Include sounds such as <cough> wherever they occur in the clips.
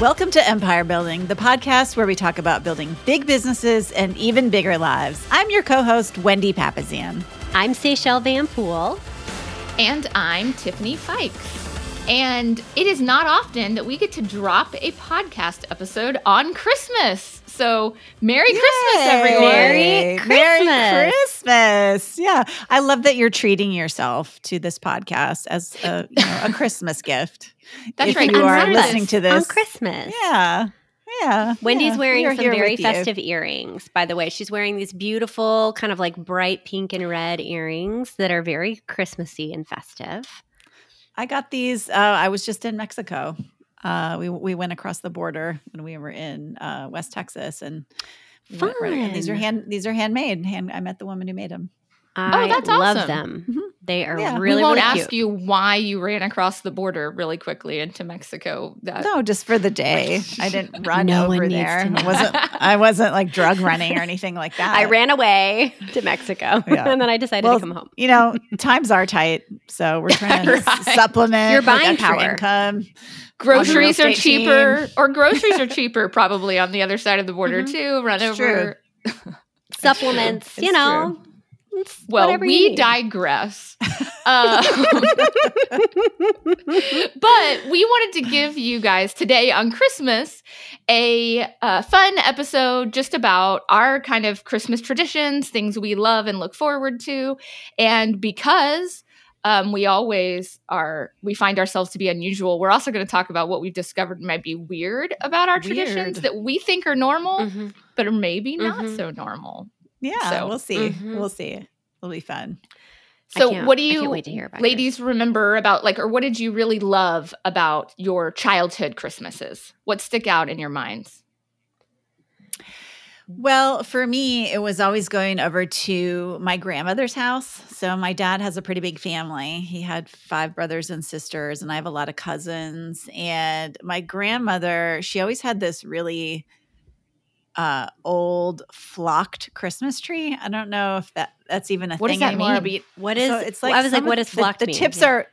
Welcome to Empire Building, the podcast where we talk about building big businesses and even bigger lives. I'm your co host, Wendy Papasan. I'm Seychelle Van Poole. And I'm Tiffany Fykes. And it is not often that we get to drop a podcast episode on Christmas. So, Merry Yay! Christmas, everyone. Merry Merry Christmas. Christmas. Yeah. I love that you're treating yourself to this podcast as a, you know, a Christmas <laughs> gift. That's if right. you On are Christmas. listening to this On this. Christmas. Yeah. Yeah. Wendy's yeah. wearing We some very with you. festive earrings, by the way. She's wearing these beautiful, kind of like bright pink and red earrings that are very Christmassy and festive. I got these. Uh, I was just in Mexico. Uh, we we went across the border when we were in uh, West Texas, and we went right- and these are hand these are handmade. Hand, I met the woman who made them. I that's love awesome. them. Mhm. They are Yeah. really, we won't really ask cute. you why you ran across the border really quickly into Mexico. That No, just for the day. <laughs> I didn't run No one over needs there. to know. I <laughs> wasn't I wasn't like drug running or anything like <laughs> that. I ran away to Mexico Yeah. and then I decided Well, to come home. You know, times are tight, so we're trying to supplement Your like, buying extra power. income. groceries are estate cheaper, or groceries are cheaper probably on the other side of the border Mhm. too. Run It's over. Supplements, you know. it's Well, we need. digress. Um, <laughs> <laughs> but we wanted to give you guys today on Christmas a uh, fun episode just about our kind of Christmas traditions, things we love and look forward to. And because um, we always are, we find ourselves to be unusual, we're also going to talk about what we've discovered might be weird about our traditions that we think are normal, Mhm. but are maybe not Mhm. so normal. Yeah, So- we'll see. Mhm. We'll see. It'll be fun. So, what do you, can't wait to hear about yours. ladies, remember about like, or what did you really love about your childhood Christmases? What stick out in your minds? Well, for me, it was always going over to my grandmother's house. So my dad has a pretty big family. He had five brothers and sisters, and I have a lot of cousins. And my grandmother, she always had this really uh, old flocked Christmas tree. I don't know if that that's even a What does thing that anymore. mean? But What is so it's like I was like, what of does the- flocked The tips Yeah. are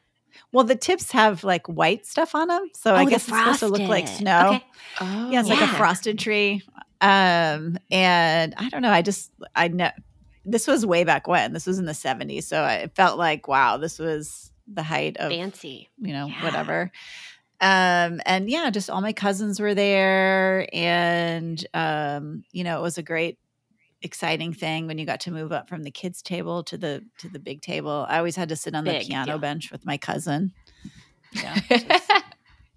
well, the tips have like white stuff on them. So I Oh, the guess it's supposed to look like snow. Okay. Oh, Yeah, it's like a frosted tree. Um, and I don't know. I just I know this was way back when. This was in the 70s. So it felt like, wow, this was the height of Fancy. you know, Yeah. whatever. Um, and yeah, just all my cousins were there. And um, you know, it was a great exciting thing when you got to move up from the kids table to the to the big table. I always had to sit on the piano deal. bench with my cousin. Yeah. <laughs>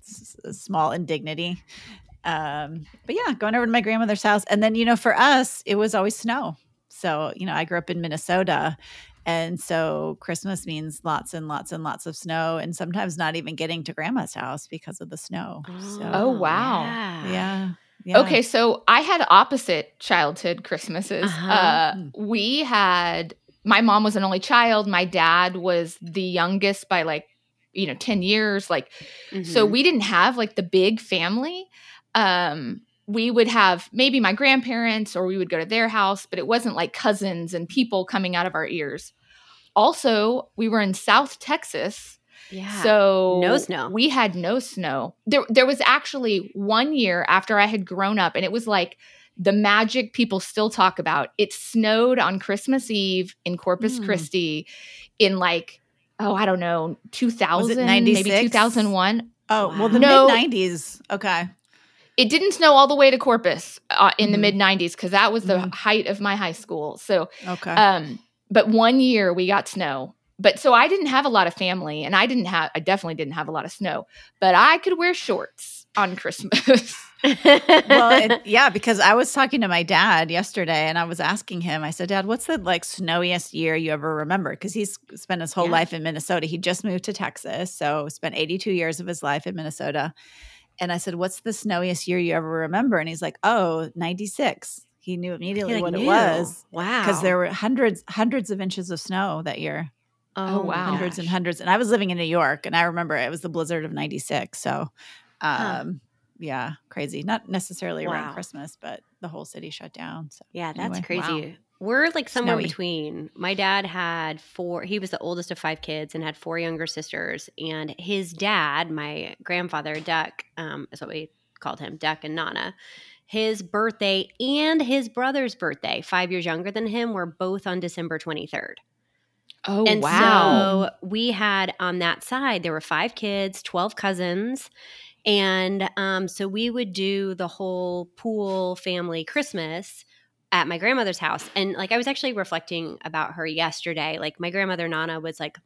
just- a small indignity. Um, but yeah, going over to my grandmother's house. And then, you know, for us, it was always snow. So, you know, I grew up in Minnesota. And so Christmas means lots and lots and lots of snow, and sometimes not even getting to grandma's house because of the snow. So, Oh, wow. yeah. yeah. yeah. Okay, so I had opposite childhood Christmases. Uh-huh. Uh, Hmm. we had my mom was an only child. My dad was the youngest by like you know ten years. Like so, Mhm. we didn't have like the big family. Um, we would have maybe my grandparents or we would go to their house, but it wasn't like cousins and people coming out of our ears. Also, we were in South Texas. yeah. So No snow. We had no snow. There there was actually one year after I had grown up and it was like the magic people still talk about. It snowed on Christmas Eve in Corpus Hmm. Christi in like oh, I don't know, 2000, maybe 2001. Oh, well, the No. mid 90s. Okay. It didn't snow all the way to Corpus uh, in the Mhm. mid 90s cuz that was the Mhm. height of my high school. So Okay. um, but one year we got snow. But so I didn't have a lot of family and I didn't have, I definitely didn't have a lot of snow, but I could wear shorts on Christmas. <laughs> well, it, yeah, because I was talking to my dad yesterday and I was asking him, I said, Dad, what's the like snowiest year you ever remember? Because he's spent his whole Yeah. life in Minnesota. He just moved to Texas. So spent 82 years of his life in Minnesota. And I said, What's the snowiest year you ever remember? And he's like, Oh, 96. He knew immediately He, like, what knew. it was. Wow. Because there were hundreds, hundreds of inches of snow that year. Oh, my wow. Hundreds and hundreds. And I was living in New York and I remember it was the blizzard of 96. So um yeah, crazy. Not necessarily around Christmas, but the whole city shut down. So Yeah, that's Anyway, crazy. wow. We're like somewhere Snowy. between. My dad had four, he was the oldest of five kids and had four younger sisters. And his dad, my grandfather, Duck, um, is what we called him Deck and Nana. His birthday and his brother's birthday, five years younger than him, were both on December 23rd. Oh and wow. so we had on that side, there were five kids, 12 cousins. And um, so we would do the whole pool family Christmas at my grandmother's house. And like I was actually reflecting about her yesterday. Like my grandmother Nana was like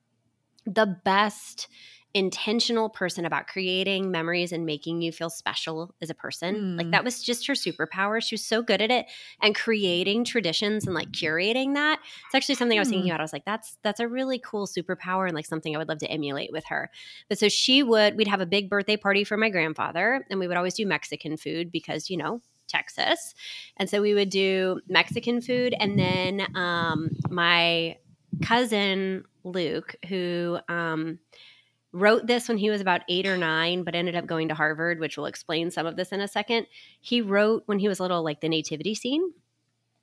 the best intentional person about creating memories and making you feel special as a person. Like Mm. that was just her superpower. She was so good at it and creating traditions and like curating that. It's actually something I was thinking Mm. about. I was like, that's that's a really cool superpower and like something I would love to emulate with her. But so she would we'd have a big birthday party for my grandfather and we would always do Mexican food because, you know, Texas. And so we would do Mexican food and then um my cousin Luke who um wrote this when he was about eight or nine, but ended up going to Harvard, which will explain some of this in a second. He wrote when he was little, like the nativity scene.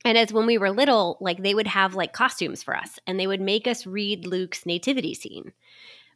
And as when we were little, like they would have like costumes for us and they would make us read Luke's nativity scene.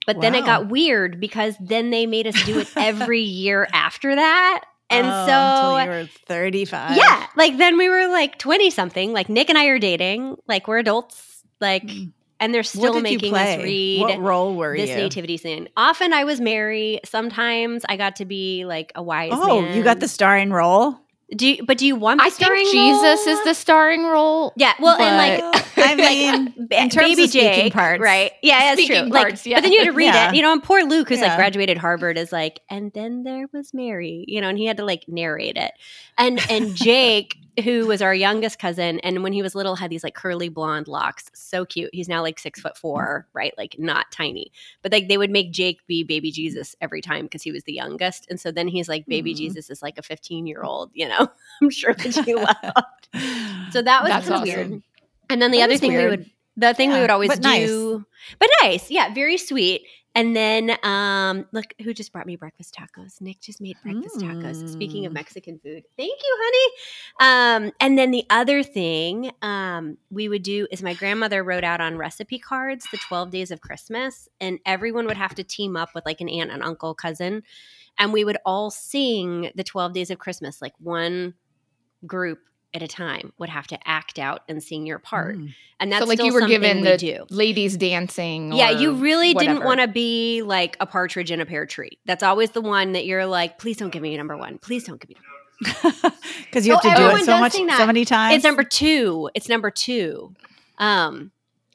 But then it got weird because then they made us do it every year after that. And Oh, so until you were 35. yeah, like then we were like 20 something. Like Nick and I are dating, like we're adults, like Mm. and they're still making us read What role were this you? nativity scene. Often I was Mary. Sometimes I got to be like a wise oh, man. you got the starring role. Do you, but do you want the I think starring Jesus role? is the starring role. yeah. Well, and like <laughs> I <laughs> mean, ba- in terms baby of speaking Jake, parts. right? Yeah, that's Speaking true. Like, parts, yeah. But then you had to read Yeah. it, you know. And poor Luke, who's like graduated Harvard, is like, and then there was Mary, you know, and he had to like narrate it. And and <laughs> Jake, who was our youngest cousin, and when he was little, had these like curly blonde locks, so cute. He's now like six foot four, right? Like not tiny, but like they would make Jake be baby Jesus every time because he was the youngest, and so then he's like baby Mhm. Jesus is like a fifteen year old, you know. <laughs> I'm sure that you laughed. So that was That's awesome. weird. And then the That other thing we would the thing we would always but nice. do but nice. Yeah, very sweet. And then um look who just brought me breakfast tacos. Nick just made breakfast tacos. Speaking of Mm. Mexican food. Thank you, honey. Um and then the other thing um we would do is my grandmother wrote out on recipe cards the 12 days of Christmas and everyone would have to team up with like an aunt and uncle cousin and we would all sing the 12 days of Christmas like one group at a time would have to act out and sing your part. Mm. And that's so like you were given the do. ladies dancing. Yeah, you really didn't want to be like a partridge in a pear tree. That's always the one that you're like, please don't give me number one. Please don't give me. Because <laughs> you Oh, have to do it so much, so many times. It's number two. It's number two. Um,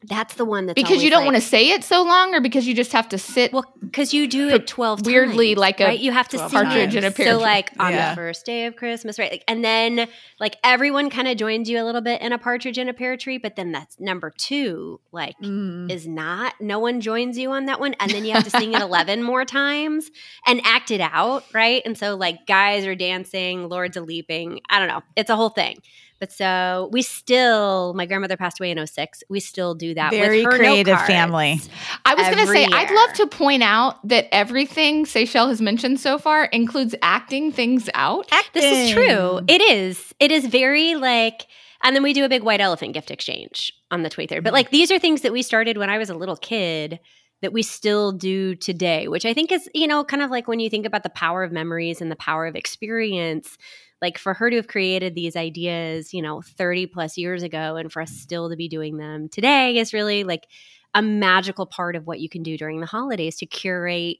that's the one that's because you don't want to say it so long, or because you just have to sit. Well, because you do it twelve weirdly times, like a right. You have to sing partridge it. in a pear So like on Yeah. the first day of Christmas, right? Like, and then like everyone kind of joins you a little bit in a partridge in a pear tree, but then that's number two. Like Mm. is not. No one joins you on that one. And then you have to sing it 11 more times and act it out, right? And so, like, guys are dancing, lords are leaping. I don't know. It's a whole thing. But so we still, my grandmother passed away in 06. We still do that. Very with her creative family. I was going to every say, I'd love to point out that everything Seychelles has mentioned so far includes acting things out. Acting. This is true. It is. It is very like, and then we do a big white elephant gift exchange on the 23rd. But like, these are things that we started when I was a little kid that we still do today, which I think is, you know, kind of like when you think about the power of memories and the power of experience. Like for her to have created these ideas, you know, 30 plus years ago, and for us still to be doing them today is really like a magical part of what you can do during the holidays to curate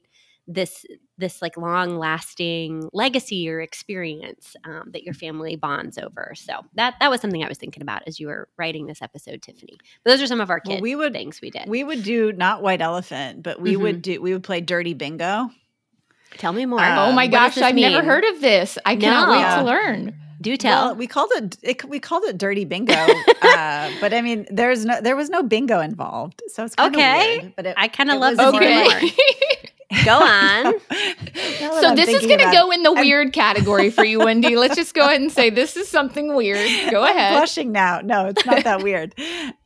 this this like long lasting legacy or experience um, that your family bonds over. So that that was something I was thinking about as you were writing this episode, Tiffany. But those are some of our kids. Well, we would things we did. we would do not white elephant, but we Mhm. would do we would play dirty bingo. Tell me more. Uh, oh my gosh, I've never heard of this. I cannot No. wait Yeah. to learn. Do tell. Well, we called it, it we called it dirty bingo, <laughs> uh, but I mean, there's no there was no bingo involved, so it's kind of Okay. weird. But it, I kind of love was to hear more more. <laughs> Okay. Go on. <laughs> So this is going to go in the I'm- weird category for you, Wendy. Let's just go ahead and say this is something weird. Go I'm ahead. blushing now. No, it's not that weird.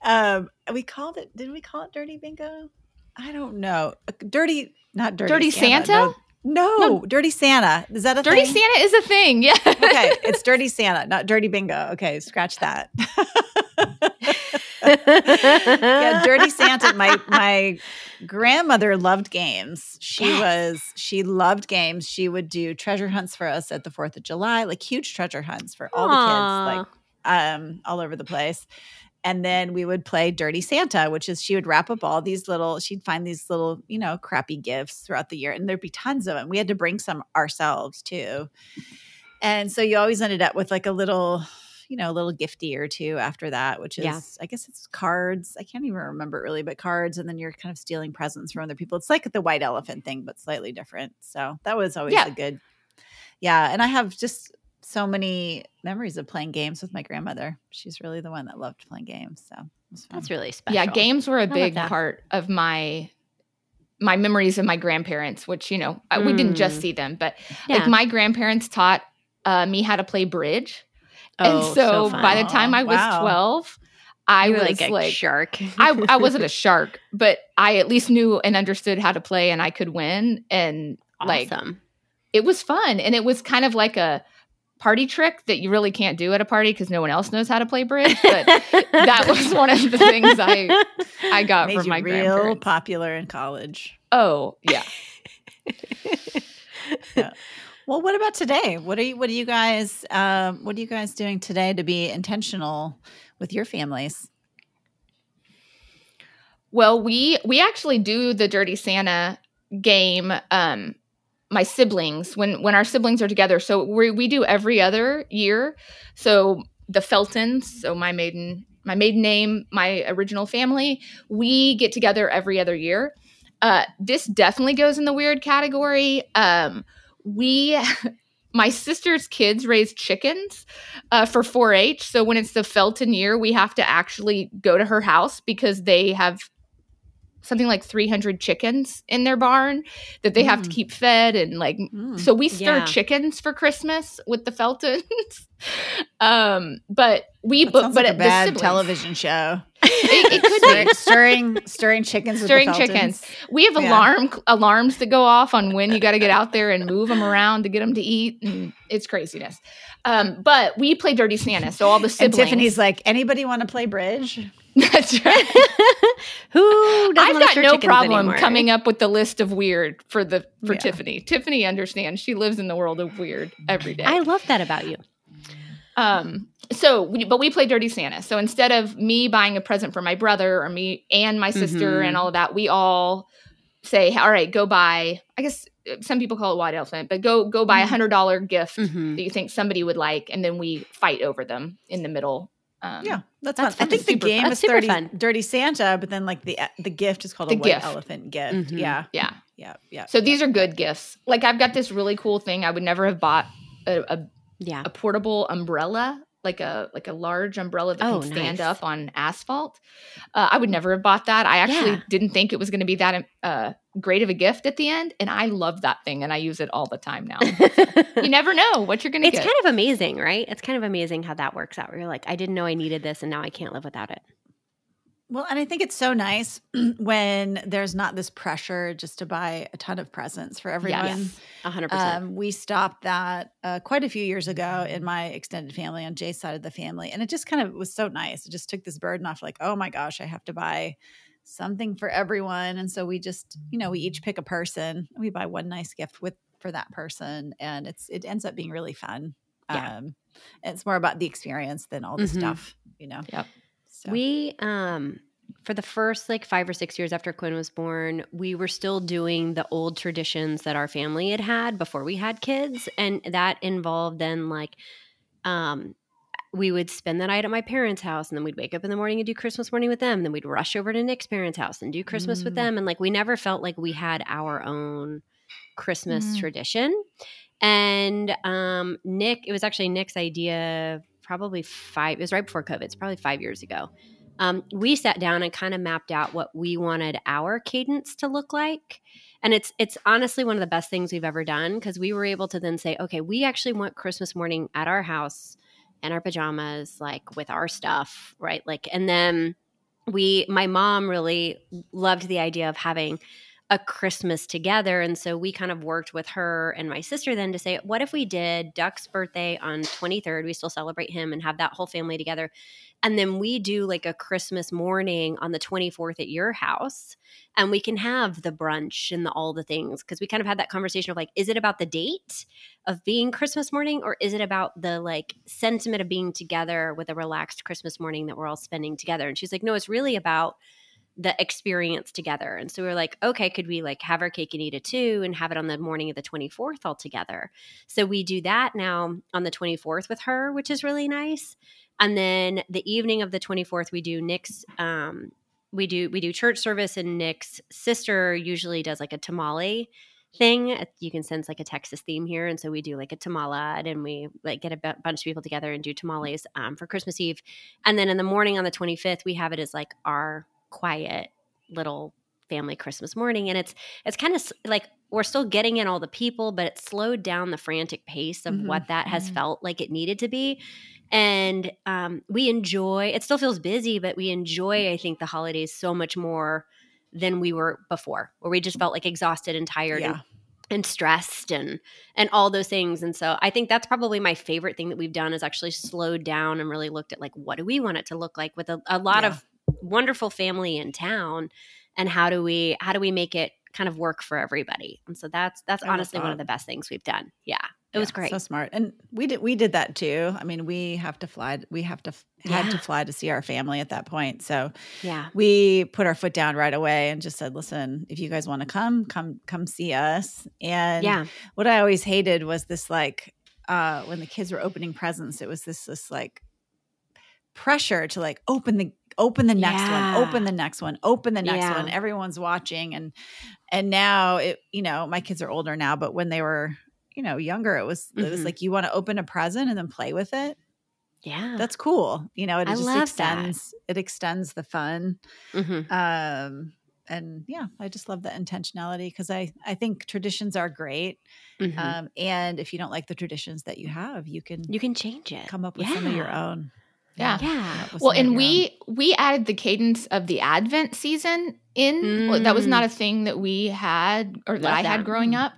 Um, we called it. Did we call it dirty bingo? I don't know. Uh, Dirty, not dirty. Dirty Santa? No, no, dirty Santa. Is that a thing? Dirty thing? Santa is a thing. <laughs> Yeah. okay, it's dirty Santa, not dirty bingo. Okay, scratch that. <laughs> yeah, Dirty Santa. My my grandmother loved games. She Yes. was she loved games. She would do treasure hunts for us at the Fourth of July, like huge treasure hunts for all the kids, like um all over the place. And mm. then we would play Dirty Santa, which is she would wrap up all these little, she'd find these little, you know, crappy gifts throughout the year. And there'd be tons of them. We had to bring some ourselves too. And so you always ended up with like a little, you know, a little gifty or two after that, which is, Yeah. I guess it's cards. I can't even remember it really, but cards. And then you're kind of stealing presents from other people. It's like the white elephant thing, but slightly different. So that was always Yeah. a good, yeah. And I have just so many memories of playing games with my grandmother. She's really the one that loved playing games. So was. That's really special. Yeah, games were a big part of my my memories of my grandparents, which you know uh, we didn't just Mm. see them, but Yeah. like my grandparents taught uh, me how to play bridge, oh, and so, by the time I was Wow. twelve, I you were was like like, shark. I I wasn't a <laughs> shark, but I at least knew and understood how to play, and I could win, and like it was fun, and it was kind of like a party trick that you really can't do at a party because no one else knows how to play bridge, <laughs> but. that was one of the things I I got Made from my real popular in college. Oh, <laughs> yeah. Well, what about today? What are you? What are you guys? Um, what are you guys doing today to be intentional with your families? Well, we we actually do the Dirty Santa game. Um, my siblings when when our siblings are together. So we we do every other year. So the Feltons. So my maiden my maiden name, my original family. We get together every other year. Uh, this definitely goes in the weird category. Um, we. <laughs> My sister's kids raise chickens uh, for 4 H. So when it's the Felton year, we have to actually go to her house because they have something like 300 chickens in their barn that they have to Mm. keep fed and like Mm. so we stir Yeah. chickens for christmas with the feltons <laughs> um but we That but, sounds but like a the bad siblings- television show. <laughs> it, it could be stirring, stirring, stirring chickens. Stirring with the chickens. We have Yeah. alarm alarms that go off on when you got to get out there and move them around to get them to eat and it's craziness um but we play dirty santa so all the And siblings Tiffany's like, anybody want to play bridge? <laughs> that's right <laughs> Who doesn't I've got no problem anymore? coming up with the list of weird for the for Yeah. Tiffany. Tiffany understands. She lives in the world of weird every day. I love that about you. um so but we play dirty santa so instead of me buying a present for my brother or me and my sister Mhm. and all of that we all say all right go buy i guess uh, some people call it white elephant but go go buy a Mhm. hundred dollar gift Mhm. that you think somebody would like and then we fight over them in the middle um Yeah, that's, That's fun. I fun. think the Super game is That's super Dirty, fun. Dirty Santa, but then like the the gift is called The a white gift. elephant gift. Mhm. Yeah, yeah yeah, yeah. so these are good gifts like i've got this really cool thing i would never have bought a, a Yeah. a portable umbrella like a like a large umbrella that Oh, can stand nice. up on asphalt uh, i would never have bought that i actually Yeah. didn't think it was going to be that uh, great of a gift at the end and i love that thing and i use it all the time now you <laughs> never know what you're going to it's get kind of amazing, right? It's kind of amazing how that works out. Where you're like, I didn't know I needed this, and now I can't live without it. Well, and I think it's so nice <clears throat> when there's not this pressure just to buy a ton of presents for everyone. Yes. A hundred percent. Um, we stopped that uh, quite a few years ago in my extended family on Jay's side of the family, and it just kind of was so nice. It just took this burden off. Like, oh my gosh, I have to buy something for everyone, and so we just, you know, we each pick a person. We buy one nice gift with for that person, and it's it ends up being really fun. Yeah. Um, it's more about the experience than all the Mhm. stuff, you know. Yep. So. We um for the first like 5 or 6 years after Quinn was born, we were still doing the old traditions that our family had had before we had kids and that involved then like um we would spend the night at my parents' house and then we'd wake up in the morning and do Christmas morning with them. And then we'd rush over to Nick's parents' house and do Christmas with Mm. them. And like we never felt like we had our own Christmas Mm. tradition. And um Nick, it was actually Nick's idea probably five, it was right before COVID. It's probably five years ago. Um, we sat down and kind of mapped out what we wanted our cadence to look like. And it's it's honestly one of the best things we've ever done because we were able to then say, okay, we actually want Christmas morning at our house in our pajamas, like with our stuff, right? Like, and then we, my mom really loved the idea of having a Christmas together. And so we kind of worked with her and my sister then to say, what if we did Duck's birthday on 23rd? We still celebrate him and have that whole family together. And then we do like a Christmas morning on the 24th at your house. And we can have the brunch and the, all the things. Cause we kind of had that conversation of like, is it about the date of being Christmas morning or is it about the like sentiment of being together with a relaxed Christmas morning that we're all spending together? And she's like, no, it's really about the experience together. And so we were like, okay, could we like have our cake and eat it too and have it on the morning of the 24th all together? So we do that now on the 24th with her, which is really nice. And then the evening of the 24th, we do Nick's um we do we do church service and Nick's sister usually does like a tamale thing. You can sense like a Texas theme here, and so we do like a tamale, and we like get a b- bunch of people together and do tamales um, for Christmas Eve. And then in the morning on the 25th, we have it as like our quiet little family Christmas morning. And it's it's kind of like we're still getting in all the people, but it slowed down the frantic pace of mm-hmm. what that has mm-hmm. felt like it needed to be. And um, we enjoy. It still feels busy, but we enjoy. I think the holidays so much more than we were before, where we just felt like exhausted and tired. Yeah. And, and stressed and and all those things and so i think that's probably my favorite thing that we've done is actually slowed down and really looked at like what do we want it to look like with a, a lot yeah. of wonderful family in town and how do we how do we make it kind of work for everybody? And so that's that's honestly one of the best things we've done. Yeah it yeah, was great. so smart. And we did we did that too. I mean we have to fly we have to had yeah. to fly to see our family at that point. So yeah. we put our foot down right away and just said listen if you guys want to come come come see us. And yeah. what i always hated was this like uh when the kids were opening presents it was this this like pressure to like open the open the next yeah. one open the next one open the next yeah. one everyone's watching and and now it you know my kids are older now but when they were you know younger it was mm-hmm. it was mm-hmm. like you want to open a present and then play with it yeah that's cool you know it I just extends that. it extends the fun mm-hmm. um and yeah i just love the intentionality because i i think traditions are great mm-hmm. um and if you don't like the traditions that you have you can you can change it come up with yeah. some of your own yeah. Yeah. Well, and we we added the cadence of the Advent season in. Mm. That was not a mm. thing that we had or that Love I that. had growing mm. up.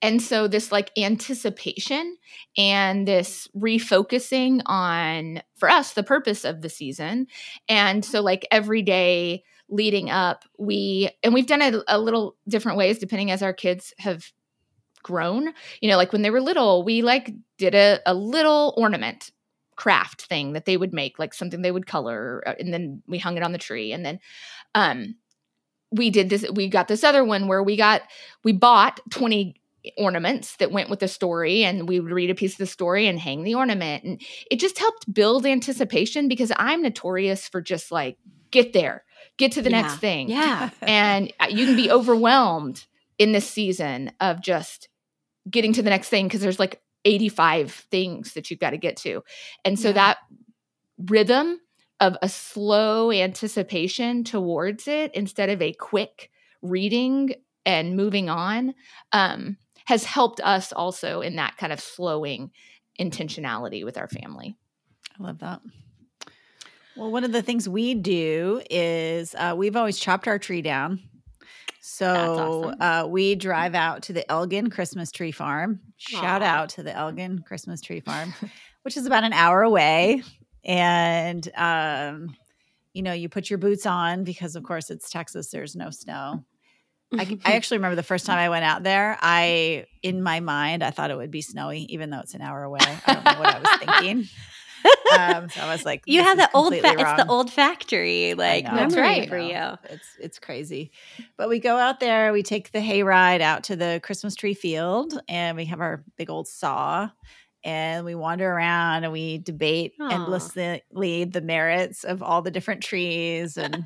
And so this like anticipation and this refocusing on for us the purpose of the season. And so like every day leading up, we and we've done it a little different ways depending as our kids have grown. You know, like when they were little, we like did a, a little ornament craft thing that they would make, like something they would color, uh, and then we hung it on the tree. And then um, we did this. We got this other one where we got we bought twenty ornaments that went with the story and we would read a piece of the story and hang the ornament and it just helped build anticipation because i'm notorious for just like get there get to the yeah. next thing yeah and uh, you can be <laughs> overwhelmed in this season of just getting to the next thing because there's like 85 things that you've got to get to. And so yeah. that rhythm of a slow anticipation towards it instead of a quick reading and moving on um, has helped us also in that kind of slowing intentionality with our family. I love that. Well, one of the things we do is uh, we've always chopped our tree down so awesome. uh, we drive out to the Elgin Christmas Tree Farm. Shout Aww. out to the Elgin Christmas Tree Farm, which is about an hour away. And, um, you know, you put your boots on because, of course, it's Texas, there's no snow. I, I, <laughs> actually remember the first time I went out there, I, in my mind, I thought it would be snowy, even though it's an hour away. I don't know what I was thinking. Um, so I was like, you have the old, fa- it's the old factory, like that's right for you. It's it's crazy, but we go out there, we take the hay ride out to the Christmas tree field, and we have our big old saw, and we wander around and we debate Aww. endlessly the merits of all the different trees and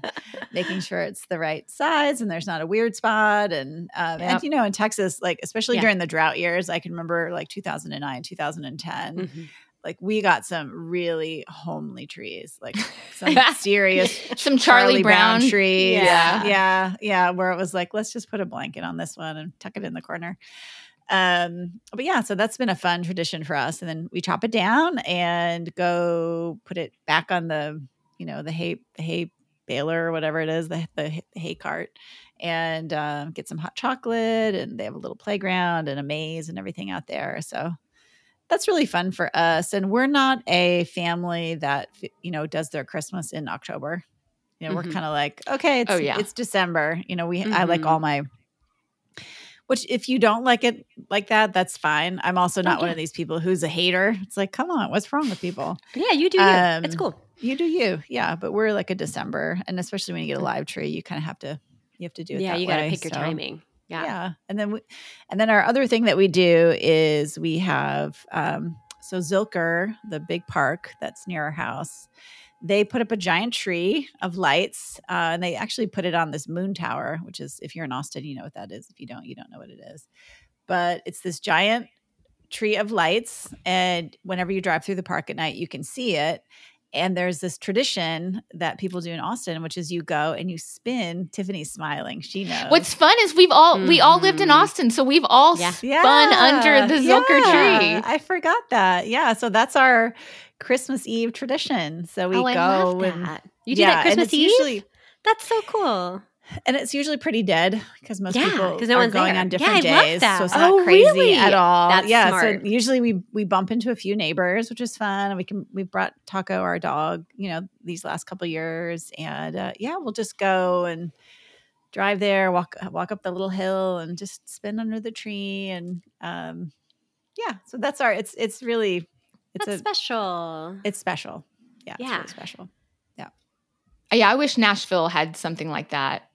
making sure <laughs> it's the right size and there's not a weird spot and um, yep. and you know in Texas like especially yeah. during the drought years I can remember like 2009 2010 mm-hmm like we got some really homely trees, like some <laughs> serious, <laughs> some Charlie, Charlie Brown. Brown trees. Yeah. yeah, yeah, where it was like, let's just put a blanket on this one and tuck it in the corner. Um, but yeah, so that's been a fun tradition for us. And then we chop it down and go put it back on the, you know, the hay, the hay baler or whatever it is, the, the hay cart, and um, get some hot chocolate. And they have a little playground and a maze and everything out there. So that's really fun for us. And we're not a family that you know does their Christmas in October. You know, mm-hmm. we're kind of like, okay, it's, oh, yeah. it's December. You know, we mm-hmm. I like all mm-hmm. my which if you don't like it like that, that's fine. I'm also not one of these people who's a hater. It's like, come on, what's wrong with people? Yeah, you do you. Um, it's cool. You do you. Yeah, but we're like a December, and especially when you get a live tree, you kind of have to you have to do it. Yeah, you got to pick your timing. Yeah. Yeah. And then we, and then our other thing that we do is we have um so Zilker, the big park that's near our house, they put up a giant tree of lights uh, and they actually put it on this moon tower which is if you're in austin you know what that is if you don't you don't know what it is but it's this giant tree of lights and whenever you drive through the park at night you can see it and there's this tradition that people do in Austin, which is you go and you spin. Tiffany's smiling; she knows. What's fun is we've all mm-hmm. we all lived in mm-hmm. Austin, so we've all yeah. spun yeah. under the Zilker yeah. tree. I forgot that. Yeah, so that's our Christmas Eve tradition. So we oh, go and you do that Christmas Eve. Usually, that's so cool and it's usually pretty dead because most yeah, people no are going there. on different yeah, days, so it's not oh, crazy really? at all. That's yeah, smart. so usually we we bump into a few neighbors, which is fun. And we can we brought Taco our dog, you know, these last couple years, and uh, yeah, we'll just go and drive there, walk walk up the little hill, and just spin under the tree, and um, yeah, so that's our. It's it's really it's that's a, special. It's special. Yeah, yeah, really special. Yeah, yeah. I wish Nashville had something like that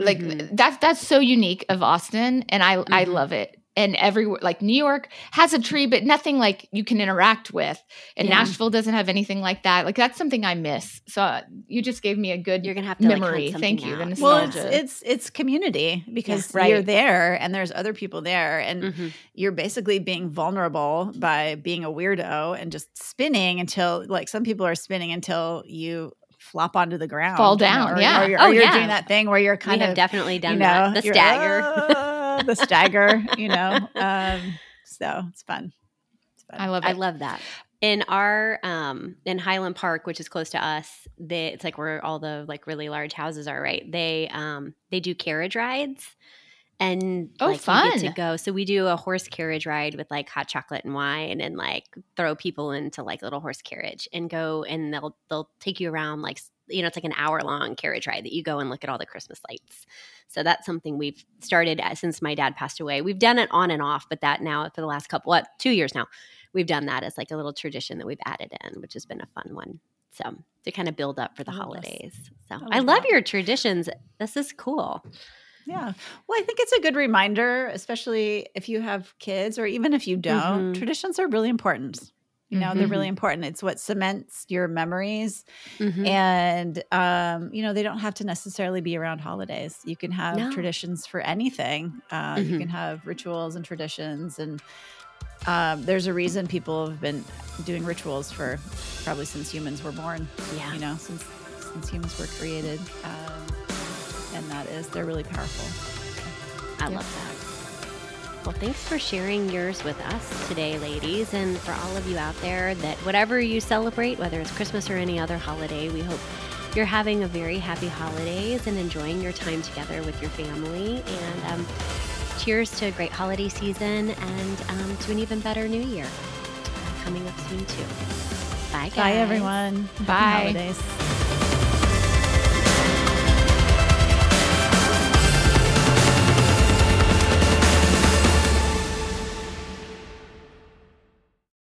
like mm-hmm. that's that's so unique of Austin, and I mm-hmm. I love it. And every like New York has a tree, but nothing like you can interact with. And yeah. Nashville doesn't have anything like that. Like that's something I miss. So uh, you just gave me a good you're gonna have to memory. Like, Thank you. Well, it's, it's, it's community because yeah, right. you're there and there's other people there, and mm-hmm. you're basically being vulnerable by being a weirdo and just spinning until like some people are spinning until you flop onto the ground, fall down. You know, or, yeah. Or you're, oh, you're yeah. doing that thing where you're kind we of definitely done you know, that. The stagger, uh, the stagger. You know, <laughs> um, so it's fun. it's fun. I love it. I love that. In our um in Highland Park, which is close to us, they it's like where all the like really large houses are, right? They um they do carriage rides and oh, like, fun to go. So we do a horse carriage ride with like hot chocolate and wine, and like throw people into like a little horse carriage and go, and they'll they'll take you around like you know it's like an hour long carriage ride that you go and look at all the Christmas lights. So that's something we've started uh, since my dad passed away. We've done it on and off, but that now for the last couple what two years now, we've done that as like a little tradition that we've added in, which has been a fun one. So to kind of build up for the holidays. So I, I love your traditions. This is cool. Yeah. Well, I think it's a good reminder, especially if you have kids or even if you don't. Mm-hmm. Traditions are really important. You know, mm-hmm. they're really mm-hmm. important. It's what cements your memories. Mm-hmm. And, um, you know, they don't have to necessarily be around holidays. You can have no. traditions for anything. Uh, you mm-hmm. can have rituals and traditions. And um, there's a reason people have been doing rituals for probably since humans were born. Yeah. You know, since, since humans were created. Um, and that is they're really powerful. I yeah. love that. Well, thanks for sharing yours with us today, ladies, and for all of you out there that whatever you celebrate, whether it's Christmas or any other holiday, we hope you're having a very happy holidays and enjoying your time together with your family. And um, cheers to a great holiday season and um, to an even better new year uh, coming up soon, too. Bye, guys. Bye, everyone. Bye. Holidays.